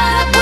para